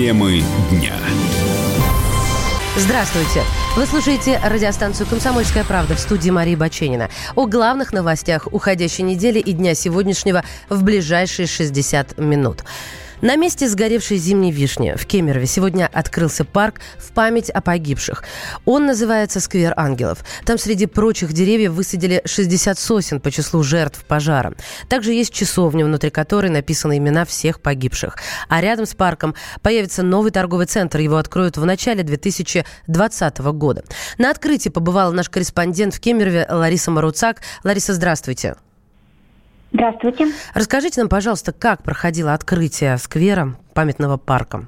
Темы дня. Здравствуйте. Вы слушаете радиостанцию «Комсомольская правда» в студии Марии Баченина. О главных новостях уходящей недели и дня сегодняшнего в ближайшие 60 минут. На месте сгоревшей зимней вишни в Кемерове сегодня открылся парк в память о погибших. Он называется «Сквер ангелов». Там среди прочих деревьев высадили 60 сосен по числу жертв пожара. Также есть часовня, внутри которой написаны имена всех погибших. А рядом с парком появится новый торговый центр. Его откроют в начале 2020 года. На открытии побывал наш корреспондент в Кемерове Лариса Маруцак. Лариса, здравствуйте. Здравствуйте. Расскажите нам, пожалуйста, как проходило открытие сквера памятного парка?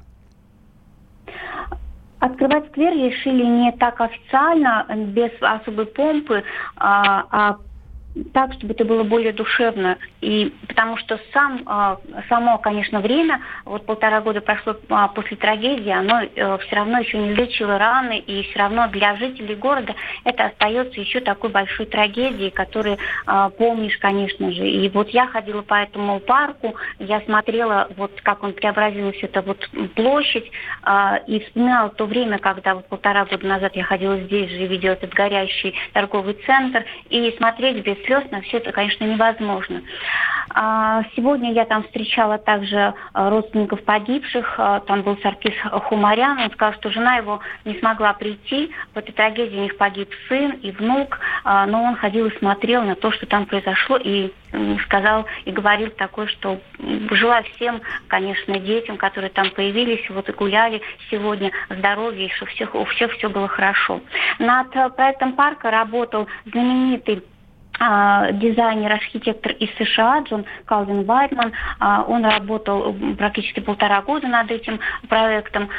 Открывать сквер решили не так официально, без особой помпы, а, а так, чтобы это было более душевно. И потому что сам, а, само, конечно, время, вот полтора года прошло а, после трагедии, оно э, все равно еще не лечило раны, и все равно для жителей города это остается еще такой большой трагедией, которую а, помнишь, конечно же. И вот я ходила по этому парку, я смотрела, вот как он преобразилась, эта вот площадь, и вспоминала то время, когда вот полтора года назад я ходила здесь же и видела этот горящий торговый центр, и смотреть без слез на все это, конечно, невозможно. А, сегодня я там встречала также а, родственников погибших. А, там был Саркис Хумарян. Он сказал, что жена его не смогла прийти. В этой трагедии у них погиб сын и внук. Но он ходил и смотрел на то, что там произошло. И сказал и говорил такое, что желаю всем, конечно, детям, которые там появились, вот и гуляли сегодня, здоровья, и что всех, у всех все было хорошо. Над проектом парка работал знаменитый дизайнер, архитектор из США Джон Калвин Вайтман. А, он работал практически полтора года над этим проектом.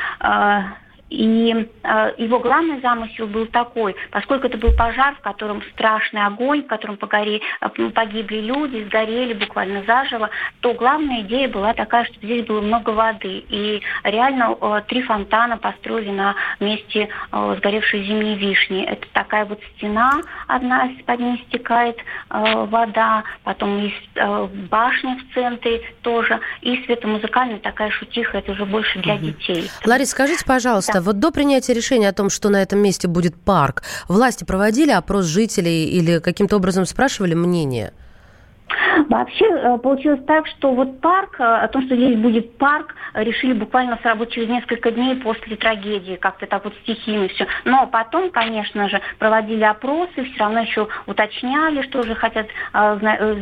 И э, его главный замысел был такой, поскольку это был пожар, в котором страшный огонь, в котором погори, э, погибли люди, сгорели буквально заживо, то главная идея была такая, что здесь было много воды. И реально э, три фонтана построили на месте э, сгоревшей зимней вишни. Это такая вот стена одна, под ней стекает э, вода, потом есть э, башня в центре тоже, и светомузыкальная такая шутиха, это уже больше для угу. детей. Лариса, скажите, пожалуйста, да. Вот до принятия решения о том, что на этом месте будет парк, власти проводили опрос жителей или каким-то образом спрашивали мнение? Вообще э, получилось так, что вот парк, э, о том, что здесь будет парк, решили буквально сработать через несколько дней после трагедии, как-то так вот стихийно все. Но потом, конечно же, проводили опросы, все равно еще уточняли, что же хотят э,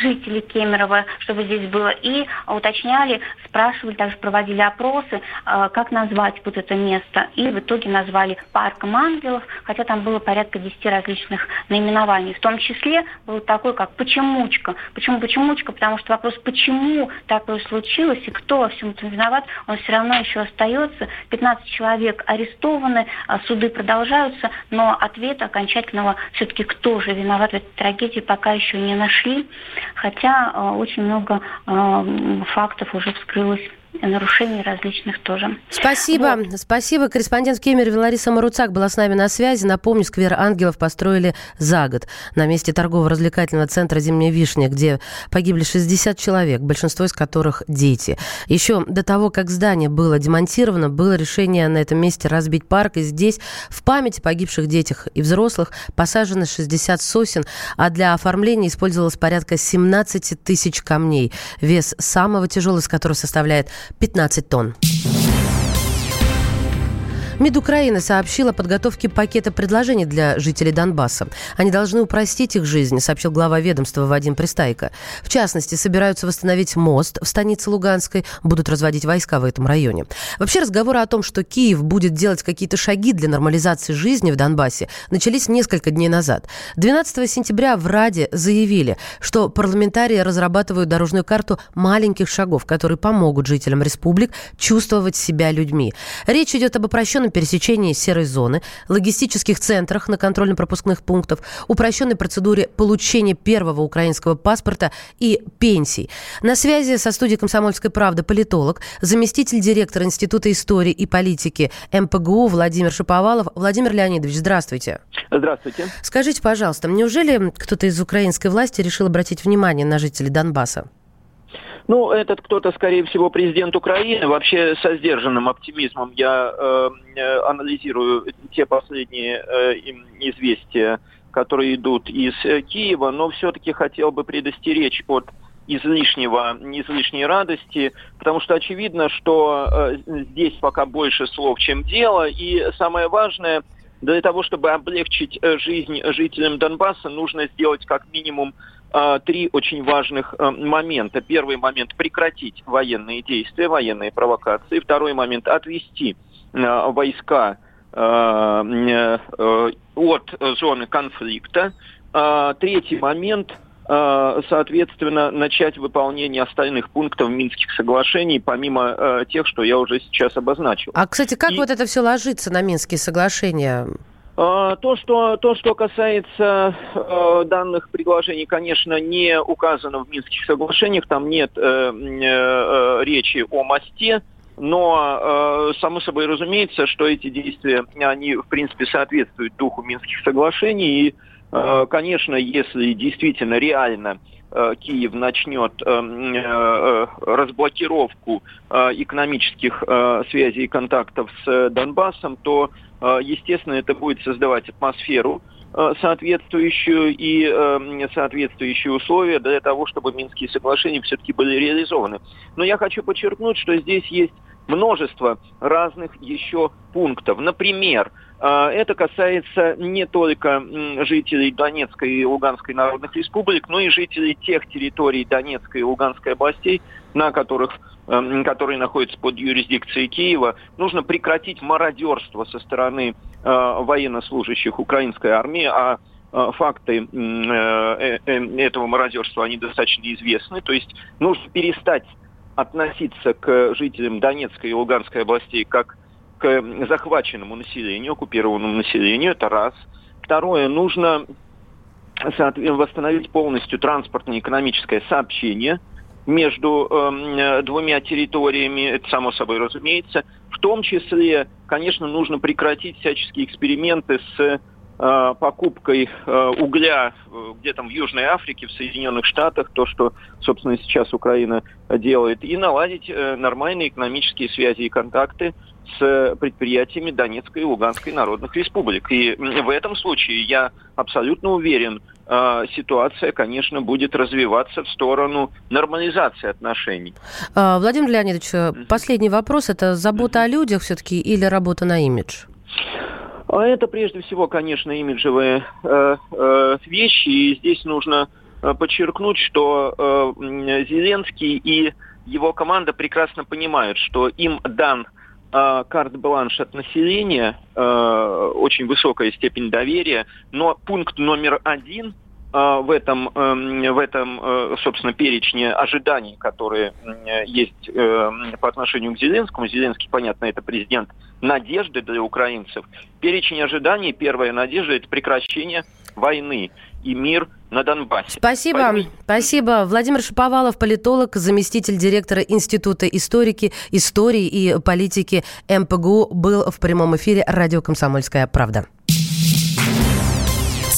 жители Кемерово, чтобы здесь было, и уточняли, спрашивали, также проводили опросы, как назвать вот это место. И в итоге назвали парком ангелов, хотя там было порядка 10 различных наименований. В том числе был такой, как «почемучка». Почему «почемучка»? Потому что вопрос, почему такое случилось и кто во всем этом виноват, он все равно еще остается. 15 человек арестованы, а суды продолжаются, но ответа окончательного все-таки кто же виноват в этой трагедии пока еще не нашли, хотя э, очень много э, фактов уже вскрылось нарушений различных тоже. Спасибо. Вот. Спасибо. Корреспондент в Кемерове Лариса Маруцак была с нами на связи. Напомню, сквер ангелов построили за год на месте торгово-развлекательного центра «Зимняя вишня», где погибли 60 человек, большинство из которых дети. Еще до того, как здание было демонтировано, было решение на этом месте разбить парк. И здесь в память о погибших детях и взрослых посажено 60 сосен, а для оформления использовалось порядка 17 тысяч камней. Вес самого тяжелого из которых составляет 15 тонн. МИД Украины сообщил о подготовке пакета предложений для жителей Донбасса. Они должны упростить их жизнь, сообщил глава ведомства Вадим Пристайко. В частности, собираются восстановить мост в станице Луганской, будут разводить войска в этом районе. Вообще разговоры о том, что Киев будет делать какие-то шаги для нормализации жизни в Донбассе, начались несколько дней назад. 12 сентября в Раде заявили, что парламентарии разрабатывают дорожную карту маленьких шагов, которые помогут жителям республик чувствовать себя людьми. Речь идет об упрощенном упрощенном пересечении серой зоны, логистических центрах на контрольно-пропускных пунктах, упрощенной процедуре получения первого украинского паспорта и пенсий. На связи со студией «Комсомольской правды» политолог, заместитель директора Института истории и политики МПГУ Владимир Шаповалов. Владимир Леонидович, здравствуйте. Здравствуйте. Скажите, пожалуйста, неужели кто-то из украинской власти решил обратить внимание на жителей Донбасса? Ну, этот кто-то, скорее всего, президент Украины. Вообще со сдержанным оптимизмом я э, э анализирую те последние э, известия, которые идут из э, Киева, но все-таки хотел бы предостеречь от излишнего, излишней радости, потому что очевидно, что э, здесь пока больше слов, чем дело, и самое важное, для того, чтобы облегчить э, жизнь жителям Донбасса, нужно сделать как минимум три очень важных а, момента. Первый момент – прекратить военные действия, военные провокации. Второй момент – отвести а, войска э, от зоны конфликта. Третий момент соответственно, начать выполнение остальных пунктов Минских соглашений, помимо тех, что я уже сейчас обозначил. А, кстати, как И... вот это все ложится на Минские соглашения? А, то, что, то, что касается э, данных предложений, конечно, не указано в Минских соглашениях, там нет э, э, речи о мосте, но, э, само собой разумеется, что эти действия, они, в принципе, соответствуют духу Минских соглашений, и, э, конечно, если действительно реально э, Киев начнет э, э, разблокировку э, экономических э, связей и контактов с Донбассом, то Э, естественно, это будет создавать атмосферу э, соответствующую и э, соответствующие условия для того, чтобы Минские соглашения все-таки были реализованы. Но я хочу подчеркнуть, что здесь есть множество разных еще пунктов. Например, это касается не только жителей Донецкой и Луганской народных республик, но и жителей тех территорий Донецкой и Луганской областей, на которых которые находятся под юрисдикцией Киева, нужно прекратить мародерство со стороны э, военнослужащих украинской армии, а э, факты э, этого мародерства, они достаточно известны. То есть нужно перестать относиться к жителям Донецкой и Луганской областей как к захваченному населению, оккупированному населению, это раз. Второе, нужно восстановить полностью транспортное и экономическое сообщение – между э, двумя территориями, это само собой разумеется. В том числе, конечно, нужно прекратить всяческие эксперименты с покупкой э, угля э, где-то в Южной Африке, в Соединенных Штатах, то, что, собственно, сейчас Украина делает, и наладить э, нормальные экономические связи и контакты с предприятиями Донецкой и Луганской народных республик. И в этом случае я абсолютно уверен, ситуация, конечно, будет развиваться в сторону нормализации отношений. А, Владимир Леонидович, последний вопрос. Это забота о людях все-таки или работа на имидж? А это прежде всего, конечно, имиджевые э, э, вещи. И здесь нужно э, подчеркнуть, что Зеленский и его команда прекрасно понимают, что им дан э, карт-бланш от населения, очень высокая степень доверия, но пункт номер один в этом, э, в этом э, собственно, перечне ожиданий, которые есть э, по отношению к Зеленскому. Зеленский, понятно, это президент надежды для украинцев. Перечень ожиданий, первая надежда – это прекращение войны и мир на Донбассе. Спасибо. Поэтому... Спасибо. Владимир Шаповалов, политолог, заместитель директора Института историки, истории и политики МПГУ, был в прямом эфире радио «Комсомольская правда».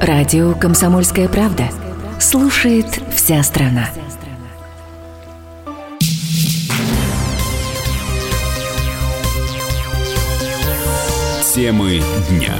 Радио «Комсомольская правда». Слушает вся страна. Темы дня.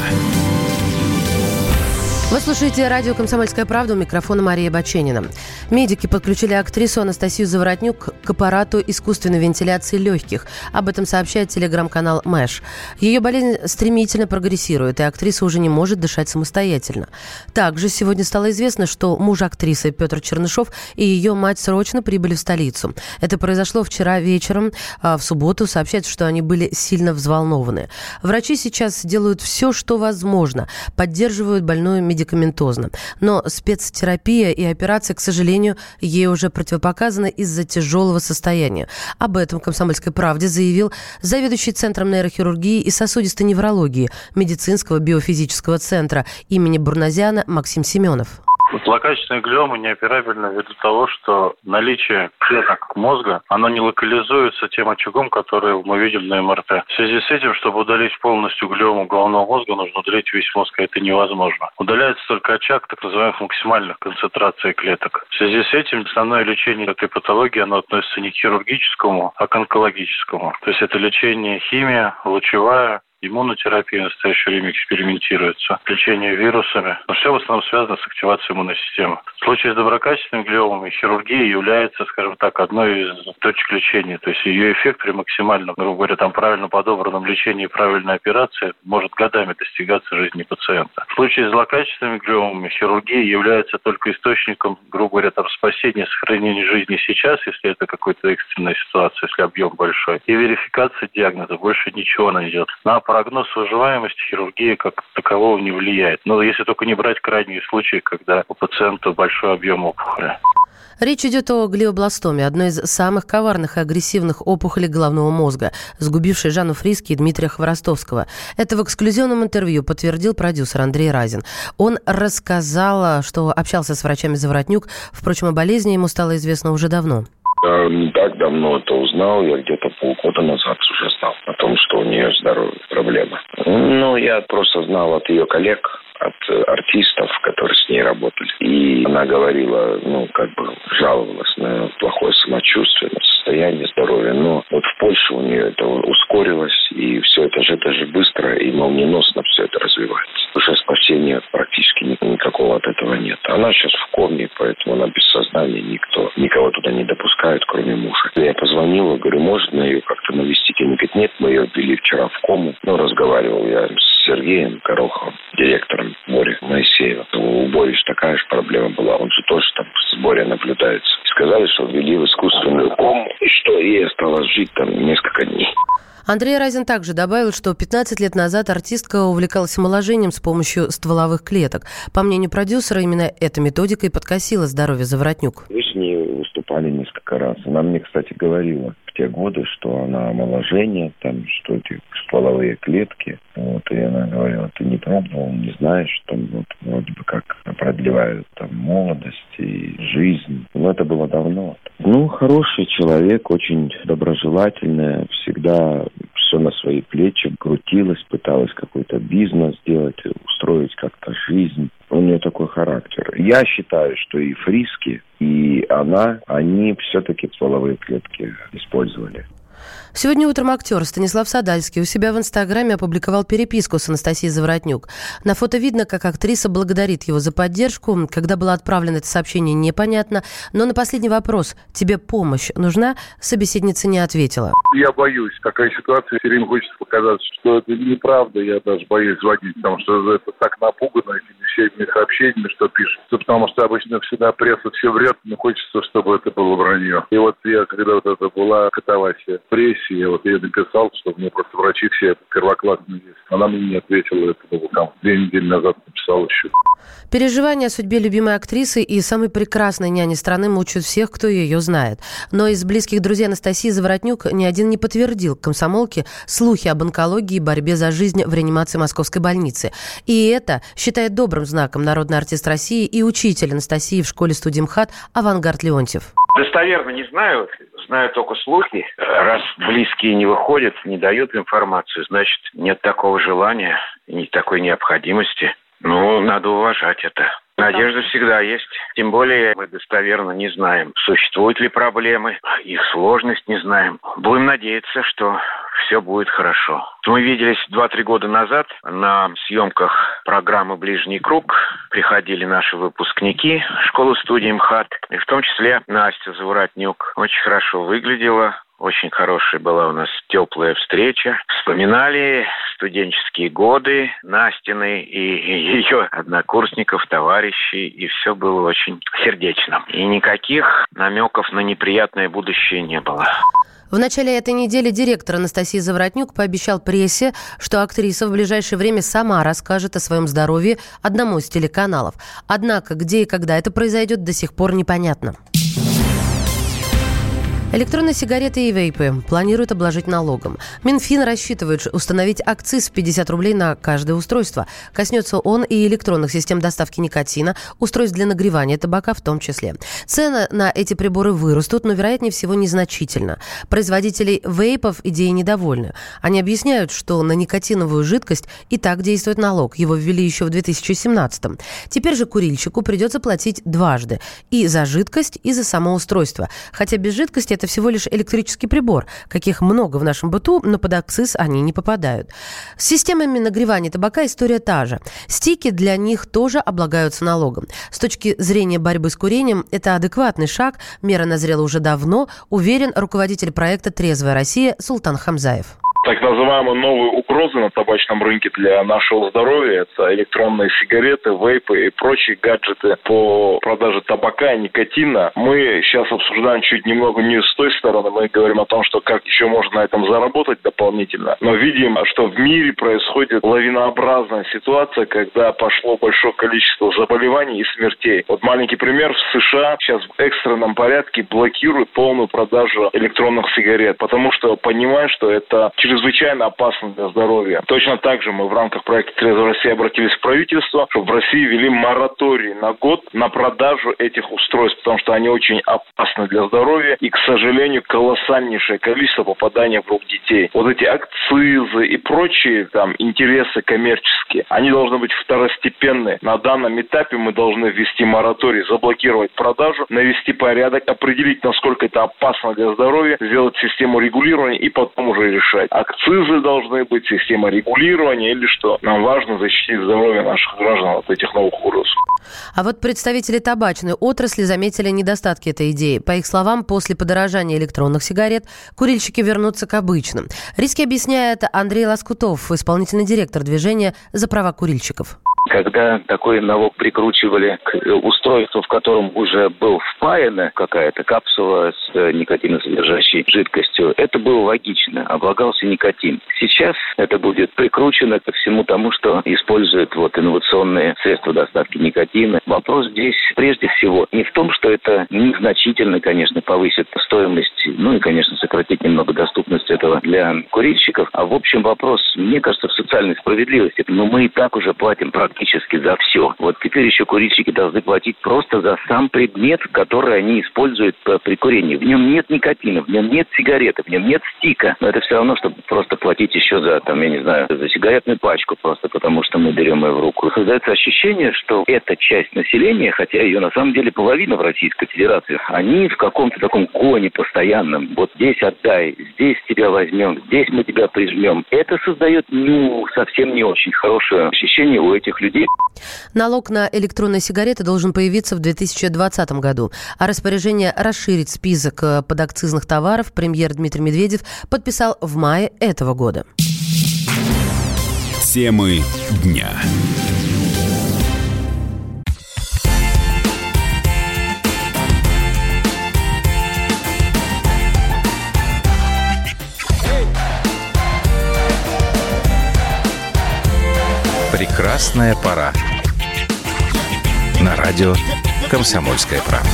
Вы слушаете радио «Комсомольская правда» у микрофона Мария Баченина. Медики подключили актрису Анастасию Заворотнюк к аппарату искусственной вентиляции легких. Об этом сообщает телеграм-канал Мэш. Ее болезнь стремительно прогрессирует, и актриса уже не может дышать самостоятельно. Также сегодня стало известно, что муж актрисы Петр Чернышов и ее мать срочно прибыли в столицу. Это произошло вчера вечером. А в субботу сообщается, что они были сильно взволнованы. Врачи сейчас делают все, что возможно. Поддерживают больную медикаментозно. Но спецтерапия и операция, к сожалению, ей уже противопоказаны из-за тяжелого состояния. Об этом «Комсомольской правде» заявил заведующий Центром нейрохирургии и сосудистой неврологии медицинского биофизического центра имени Бурназяна Максим Семенов. Злокачественные глиомы неоперабельны ввиду того, что наличие клеток мозга, оно не локализуется тем очагом, который мы видим на МРТ. В связи с этим, чтобы удалить полностью глиому головного мозга, нужно удалить весь мозг, а это невозможно. Удаляется только очаг так называемых максимальных концентраций клеток. В связи с этим основное лечение этой патологии, оно относится не к хирургическому, а к онкологическому. То есть это лечение химия, лучевая, иммунотерапия в настоящее время экспериментируется, лечение вирусами. Но все в основном связано с активацией иммунной системы. В случае с доброкачественными глиомами хирургия является, скажем так, одной из точек лечения. То есть ее эффект при максимальном, грубо говоря, там правильно подобранном лечении и правильной операции может годами достигаться жизни пациента. В случае с злокачественными глиомами хирургия является только источником, грубо говоря, там спасения, сохранения жизни сейчас, если это какая-то экстренная ситуация, если объем большой, и верификация диагноза. Больше ничего она идет. На прогноз выживаемости хирургия как такового не влияет. Но если только не брать крайние случаи, когда у пациента большой объем опухоли. Речь идет о глиобластоме, одной из самых коварных и агрессивных опухолей головного мозга, сгубившей Жанну Фриски и Дмитрия Хворостовского. Это в эксклюзивном интервью подтвердил продюсер Андрей Разин. Он рассказал, что общался с врачами Заворотнюк, впрочем, о болезни ему стало известно уже давно. Я не так давно это узнал, я где-то полгода назад уже знал о том, что у нее здоровье проблема. Ну, я просто знал от ее коллег, от артистов, которые с ней работали. И она говорила, ну, как бы жаловалась на плохое самочувствие, на состояние здоровья. Но вот в Польше у нее это ускорилось, и все это же даже быстро и молниеносно все это развивается. Уже спасения практически никакого от этого нет. Она сейчас в коме, поэтому она без сознания, никто, никого туда не допускает, кроме мужа. Я позвонила, говорю, можно ее как-то навестить? Они говорят, нет, мы ее ввели вчера в кому. Ну, разговаривал я с Сергеем Гороховым, директором Боря Моисеева. У Бори такая же проблема была. Он же тоже там с Боря наблюдается. Сказали, что ввели в искусственную кому, и что ей осталось жить там несколько дней. Андрей Разин также добавил, что 15 лет назад артистка увлекалась омоложением с помощью стволовых клеток. По мнению продюсера, именно эта методика и подкосила здоровье Заворотнюк. Вы с ней выступали несколько раз. Она мне, кстати, говорила в те годы, что она омоложение, там, что эти стволовые клетки. Вот, и она говорила, ты не пробовал, не знаешь, там вот вроде бы как продлевают там молодость и жизнь. Но это было давно. Ну, хороший человек, очень доброжелательный, всегда все на свои плечи крутилась, пыталась какой-то бизнес сделать, устроить как-то жизнь. У нее такой характер. Я считаю, что и Фриски, и она, они все-таки стволовые клетки использовали. Сегодня утром актер Станислав Садальский у себя в Инстаграме опубликовал переписку с Анастасией Заворотнюк. На фото видно, как актриса благодарит его за поддержку. Когда было отправлено это сообщение, непонятно. Но на последний вопрос «Тебе помощь нужна?» собеседница не ответила. Я боюсь. Такая ситуация. Все время хочется показать, что это неправда. Я даже боюсь звонить, потому что это так напугано этими всеми сообщениями, что пишут. Потому что обычно всегда пресса все врет, но хочется, чтобы это было вранье. И вот я, когда вот это была катавасия в я вот ей написал, что мне просто врачи все первоклассные есть. Она мне не ответила, это там две недели назад написал еще. Переживания о судьбе любимой актрисы и самой прекрасной няни страны мучают всех, кто ее знает. Но из близких друзей Анастасии Заворотнюк ни один не подтвердил комсомолке слухи об онкологии и борьбе за жизнь в реанимации Московской больницы. И это считает добрым знаком народный артист России и учитель Анастасии в школе-студии МХАТ Авангард Леонтьев. Достоверно не знаю, знаю только слухи. Раз близкие не выходят, не дают информацию, значит, нет такого желания, нет такой необходимости. Ну, надо уважать это. Надежда всегда есть. Тем более мы достоверно не знаем, существуют ли проблемы, их сложность не знаем. Будем надеяться, что все будет хорошо. Мы виделись два-три года назад на съемках программы «Ближний круг». Приходили наши выпускники школы-студии МХАТ, и в том числе Настя Заворотнюк. Очень хорошо выглядела, очень хорошая была у нас теплая встреча. Вспоминали студенческие годы Настины и ее однокурсников, товарищей, и все было очень сердечно. И никаких намеков на неприятное будущее не было. В начале этой недели директор Анастасия Заворотнюк пообещал прессе, что актриса в ближайшее время сама расскажет о своем здоровье одному из телеканалов. Однако, где и когда это произойдет, до сих пор непонятно. Электронные сигареты и вейпы планируют обложить налогом. Минфин рассчитывает установить акциз в 50 рублей на каждое устройство. Коснется он и электронных систем доставки никотина, устройств для нагревания табака в том числе. Цены на эти приборы вырастут, но, вероятнее всего, незначительно. Производителей вейпов идеи недовольны. Они объясняют, что на никотиновую жидкость и так действует налог. Его ввели еще в 2017 -м. Теперь же курильщику придется платить дважды. И за жидкость, и за само устройство. Хотя без жидкости это это всего лишь электрический прибор, каких много в нашем быту, но под акциз они не попадают. С системами нагревания табака история та же. Стики для них тоже облагаются налогом. С точки зрения борьбы с курением, это адекватный шаг, мера назрела уже давно, уверен руководитель проекта «Трезвая Россия» Султан Хамзаев так называемые новые угрозы на табачном рынке для нашего здоровья. Это электронные сигареты, вейпы и прочие гаджеты по продаже табака и никотина. Мы сейчас обсуждаем чуть немного не с той стороны. Мы говорим о том, что как еще можно на этом заработать дополнительно. Но видим, что в мире происходит лавинообразная ситуация, когда пошло большое количество заболеваний и смертей. Вот маленький пример. В США сейчас в экстренном порядке блокируют полную продажу электронных сигарет, потому что понимают, что это через чрезвычайно опасно для здоровья. Точно так же мы в рамках проекта «Трезвая Россия» обратились в правительство, чтобы в России ввели мораторий на год на продажу этих устройств, потому что они очень опасны для здоровья и, к сожалению, колоссальнейшее количество попадания в рук детей. Вот эти акцизы и прочие там интересы коммерческие, они должны быть второстепенные. На данном этапе мы должны ввести мораторий, заблокировать продажу, навести порядок, определить, насколько это опасно для здоровья, сделать систему регулирования и потом уже решать. А акцизы должны быть, система регулирования или что. Нам важно защитить здоровье наших граждан от этих новых угроз. А вот представители табачной отрасли заметили недостатки этой идеи. По их словам, после подорожания электронных сигарет курильщики вернутся к обычным. Риски объясняет Андрей Лоскутов, исполнительный директор движения «За права курильщиков» когда такой налог прикручивали к устройству, в котором уже был впаяна какая-то капсула с э, никотиносодержащей жидкостью, это было логично, облагался никотин. Сейчас это будет прикручено ко всему тому, что используют вот инновационные средства доставки никотина. Вопрос здесь прежде всего не в том, что это незначительно, конечно, повысит стоимость, ну и, конечно, сократить немного доступность этого для курильщиков, а в общем вопрос, мне кажется, в социальной справедливости. Но мы и так уже платим практически практически за все. Вот теперь еще курильщики должны платить просто за сам предмет, который они используют при курении. В нем нет никотина, в нем нет сигареты, в нем нет стика. Но это все равно, чтобы просто платить еще за, там, я не знаю, за сигаретную пачку, просто потому что мы берем ее в руку. Создается ощущение, что эта часть населения, хотя ее на самом деле половина в Российской Федерации, они в каком-то таком гоне постоянном. Вот здесь отдай, здесь тебя возьмем, здесь мы тебя прижмем. Это создает, ну, совсем не очень хорошее ощущение у этих людей. Налог на электронные сигареты должен появиться в 2020 году, а распоряжение расширить список э, подакцизных товаров премьер Дмитрий Медведев подписал в мае этого года. Темы дня. Прекрасная пора. На радио «Комсомольская правда».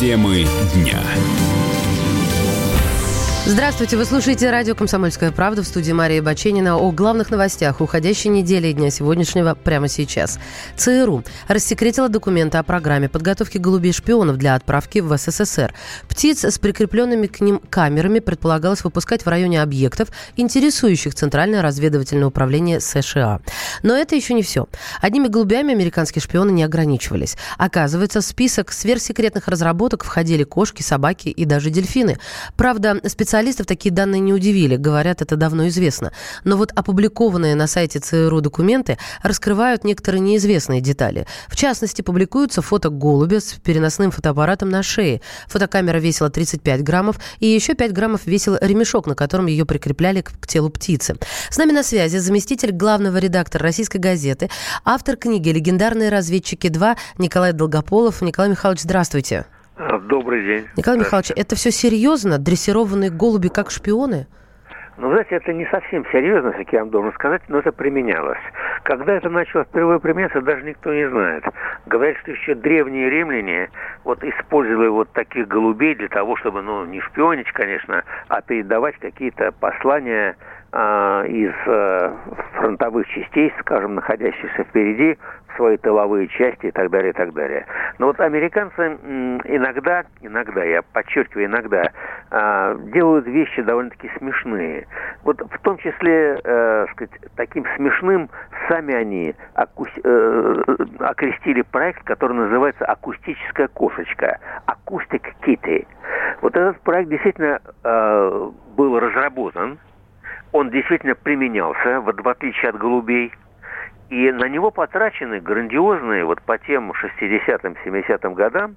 Темы дня. Здравствуйте, вы слушаете радио «Комсомольская правда» в студии Мария Баченина о главных новостях уходящей недели и дня сегодняшнего прямо сейчас. ЦРУ рассекретила документы о программе подготовки голубей-шпионов для отправки в СССР. Птиц с прикрепленными к ним камерами предполагалось выпускать в районе объектов, интересующих Центральное разведывательное управление США. Но это еще не все. Одними голубями американские шпионы не ограничивались. Оказывается, в список сверхсекретных разработок входили кошки, собаки и даже дельфины. Правда, специалисты специалистов такие данные не удивили, говорят, это давно известно. Но вот опубликованные на сайте ЦРУ документы раскрывают некоторые неизвестные детали. В частности, публикуются фото голубя с переносным фотоаппаратом на шее. Фотокамера весила 35 граммов, и еще 5 граммов весил ремешок, на котором ее прикрепляли к, к телу птицы. С нами на связи заместитель главного редактора «Российской газеты», автор книги «Легендарные разведчики 2» Николай Долгополов. Николай Михайлович, здравствуйте. Добрый день. Николай Михайлович, это все серьезно? Дрессированные голуби как шпионы? Ну, знаете, это не совсем серьезно, как я вам должен сказать, но это применялось. Когда это начало впервые применяться, даже никто не знает. Говорят, что еще древние римляне вот использовали вот таких голубей для того, чтобы, ну, не шпионить, конечно, а передавать какие-то послания из э, фронтовых частей, скажем, находящихся впереди, в свои тыловые части и так далее, и так далее. Но вот американцы иногда, иногда, я подчеркиваю, иногда, э, делают вещи довольно-таки смешные. Вот в том числе, э, сказать, таким смешным сами они акус... э, окрестили проект, который называется «Акустическая кошечка», «Acoustic Kitty». Вот этот проект действительно э, был разработан, он действительно применялся, вот в отличие от голубей. И на него потрачены грандиозные, вот по тем 60-м, 70-м годам,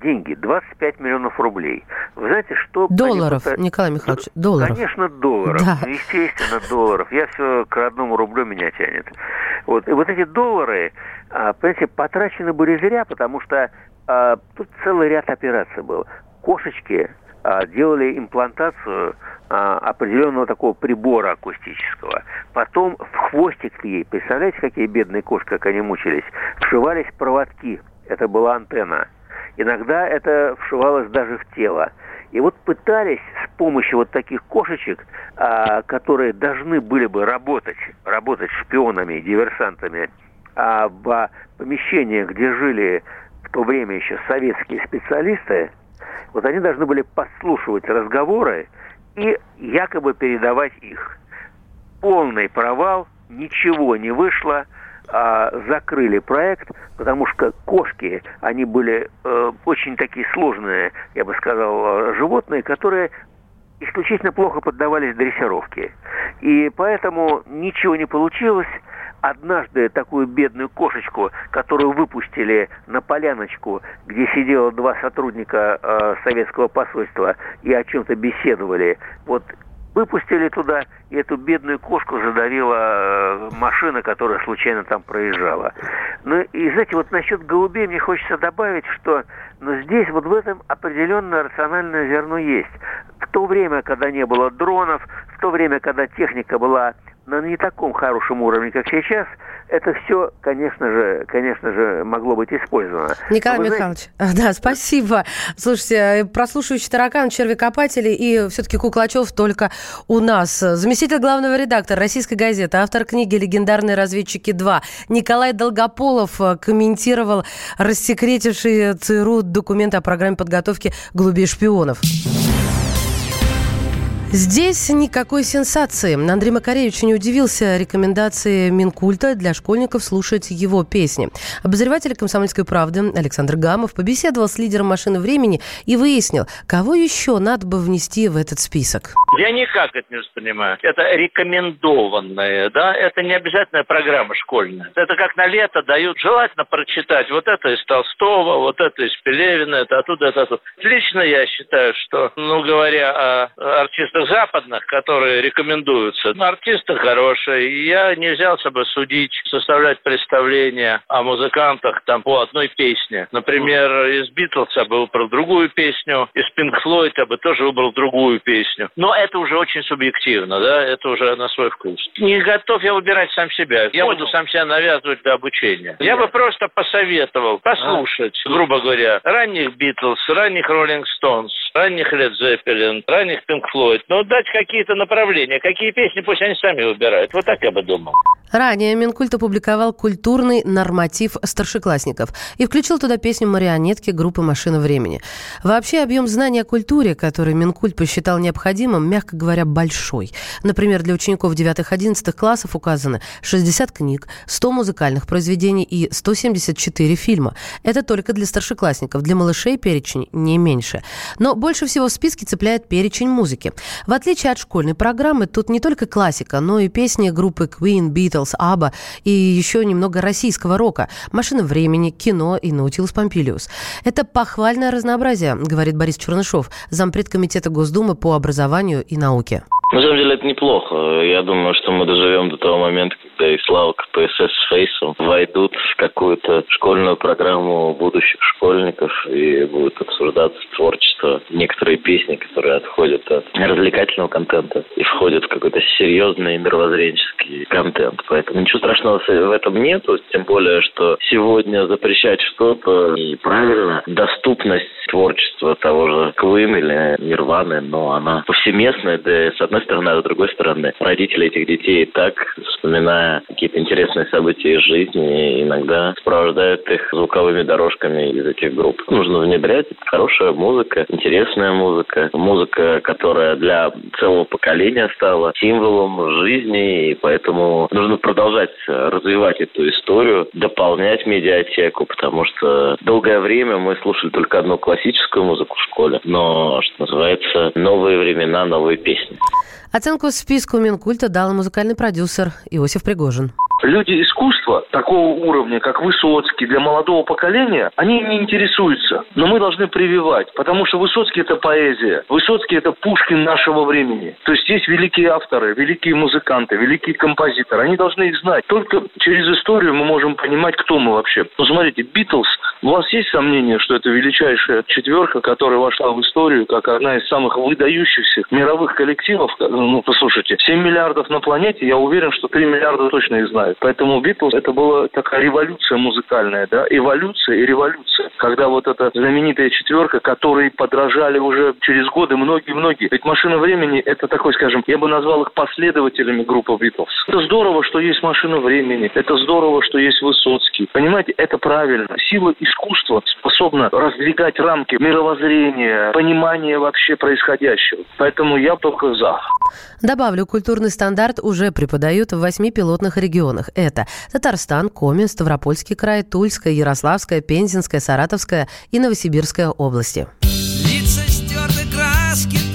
деньги, 25 миллионов рублей. Вы знаете, что... Долларов, они... Николай Михайлович, долларов. Конечно, долларов. Да. Ну, естественно, долларов. Я все к родному рублю меня тянет. Вот. И вот эти доллары, а, понимаете, потрачены были зря, потому что а, тут целый ряд операций был. Кошечки делали имплантацию а, определенного такого прибора акустического. Потом в хвостик ей, представляете, какие бедные кошки, как они мучились, вшивались проводки. Это была антенна. Иногда это вшивалось даже в тело. И вот пытались с помощью вот таких кошечек, а, которые должны были бы работать, работать шпионами, диверсантами, а в помещениях, где жили в то время еще советские специалисты, вот они должны были подслушивать разговоры и якобы передавать их. Полный провал, ничего не вышло, а, закрыли проект, потому что кошки, они были э, очень такие сложные, я бы сказал, животные, которые исключительно плохо поддавались дрессировке. И поэтому ничего не получилось. Однажды такую бедную кошечку, которую выпустили на поляночку, где сидело два сотрудника э, советского посольства и о чем-то беседовали, вот выпустили туда, и эту бедную кошку задавила э, машина, которая случайно там проезжала. Ну и, знаете, вот насчет голубей мне хочется добавить, что ну, здесь вот в этом определенное рациональное зерно есть. В то время, когда не было дронов, в то время, когда техника была на не таком хорошем уровне, как сейчас, это все, конечно же, конечно же, могло быть использовано. Николай Михайлович, знаете... да, спасибо. Слушайте, прослушивающий таракан, червекопатели и все-таки Куклачев только у нас. Заместитель главного редактора Российской газеты, автор книги «Легендарные разведчики 2» Николай Долгополов комментировал рассекретивший ЦРУ документы о программе подготовки голубей шпионов. Здесь никакой сенсации. Андрей Макаревич не удивился рекомендации Минкульта для школьников слушать его песни. Обозреватель «Комсомольской правды» Александр Гамов побеседовал с лидером «Машины времени» и выяснил, кого еще надо бы внести в этот список. Я никак это не воспринимаю. Это рекомендованное, да? Это не обязательная программа школьная. Это как на лето дают желательно прочитать вот это из Толстого, вот это из Пелевина, это оттуда, это оттуда. Лично я считаю, что, ну, говоря о артистах западных, которые рекомендуются. Ну, артисты хорошие. И я не взялся бы судить, составлять представление о музыкантах там по одной песне. Например, из Битлз я бы выбрал другую песню, из Пинк Флойд я бы тоже выбрал другую песню. Но это уже очень субъективно, да, это уже на свой вкус. Не готов я выбирать сам себя. Я Понял. буду сам себя навязывать до обучения. Я бы просто посоветовал послушать, грубо говоря, ранних Битлз, ранних Роллинг Стоунс, ранних Лед Зеппелин, ранних Пинк Флойд, но дать какие-то направления, какие песни пусть они сами выбирают. Вот так я бы думал. Ранее Минкульт опубликовал культурный норматив старшеклассников и включил туда песню марионетки группы «Машина времени». Вообще объем знаний о культуре, который Минкульт посчитал необходимым, мягко говоря, большой. Например, для учеников 9-11 классов указаны 60 книг, 100 музыкальных произведений и 174 фильма. Это только для старшеклассников. Для малышей перечень не меньше. Но больше всего в списке цепляет перечень музыки. В отличие от школьной программы, тут не только классика, но и песни группы Queen, Beatles, Аба и еще немного российского рока, «Машина времени», кино и «Наутилус Помпилиус». Это похвальное разнообразие, говорит Борис Чернышов, зампред комитета Госдумы по образованию и науке. На самом деле это неплохо. Я думаю, что мы доживем до того момента, когда и Слава КПСС с Фейсом войдут в какую-то школьную программу будущих школьников и будет обсуждаться творчество. Некоторые песни, которые отходят от развлекательного контента и входят в какой-то серьезный мировоззренческий контент. Поэтому ничего страшного в этом нету, тем более, что сегодня запрещать что-то неправильно. Доступность творчества того же Квин или Нирваны, но она повсеместная, да с одной стороны, а с другой стороны, родители этих детей так, вспоминая какие-то интересные события из жизни, иногда сопровождают их звуковыми дорожками из этих групп. Нужно внедрять хорошая музыка, интересная музыка, музыка, которая для целого поколения стала символом жизни, и поэтому нужно продолжать развивать эту историю, дополнять медиатеку, потому что долгое время мы слушали только одну классическую музыку в школе, но, что называется, новые времена, новые песни. Оценку списку Минкульта дал музыкальный продюсер Иосиф Пригожин. Люди искусства такого уровня, как Высоцкий, для молодого поколения, они не интересуются. Но мы должны прививать, потому что Высоцкий – это поэзия. Высоцкий – это Пушкин нашего времени. То есть есть великие авторы, великие музыканты, великие композиторы. Они должны их знать. Только через историю мы можем понимать, кто мы вообще. Ну, смотрите, Битлз, у вас есть сомнение, что это величайшая четверка, которая вошла в историю как одна из самых выдающихся мировых коллективов? Ну, послушайте, 7 миллиардов на планете, я уверен, что 3 миллиарда точно их знают. Поэтому Битлз это была такая революция музыкальная, да, эволюция и революция. Когда вот эта знаменитая четверка, которой подражали уже через годы многие-многие. Ведь «Машина времени» это такой, скажем, я бы назвал их последователями группы Битлз. Это здорово, что есть «Машина времени», это здорово, что есть Высоцкий. Понимаете, это правильно. Сила искусства способна раздвигать рамки мировоззрения, понимания вообще происходящего. Поэтому я только за. Добавлю, культурный стандарт уже преподают в восьми пилотных регионах. Это Татарстан, Коми, Ставропольский край, Тульская, Ярославская, Пензенская, Саратовская и Новосибирская области. Лица стерты, краски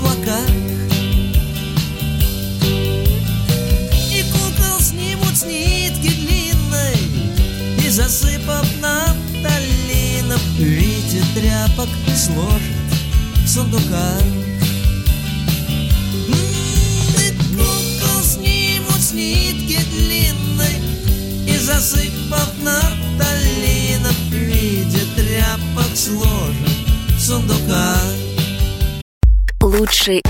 облаках. И кукол снимут с нитки длинной И засыпав нафталином В виде тряпок сложат в сундуках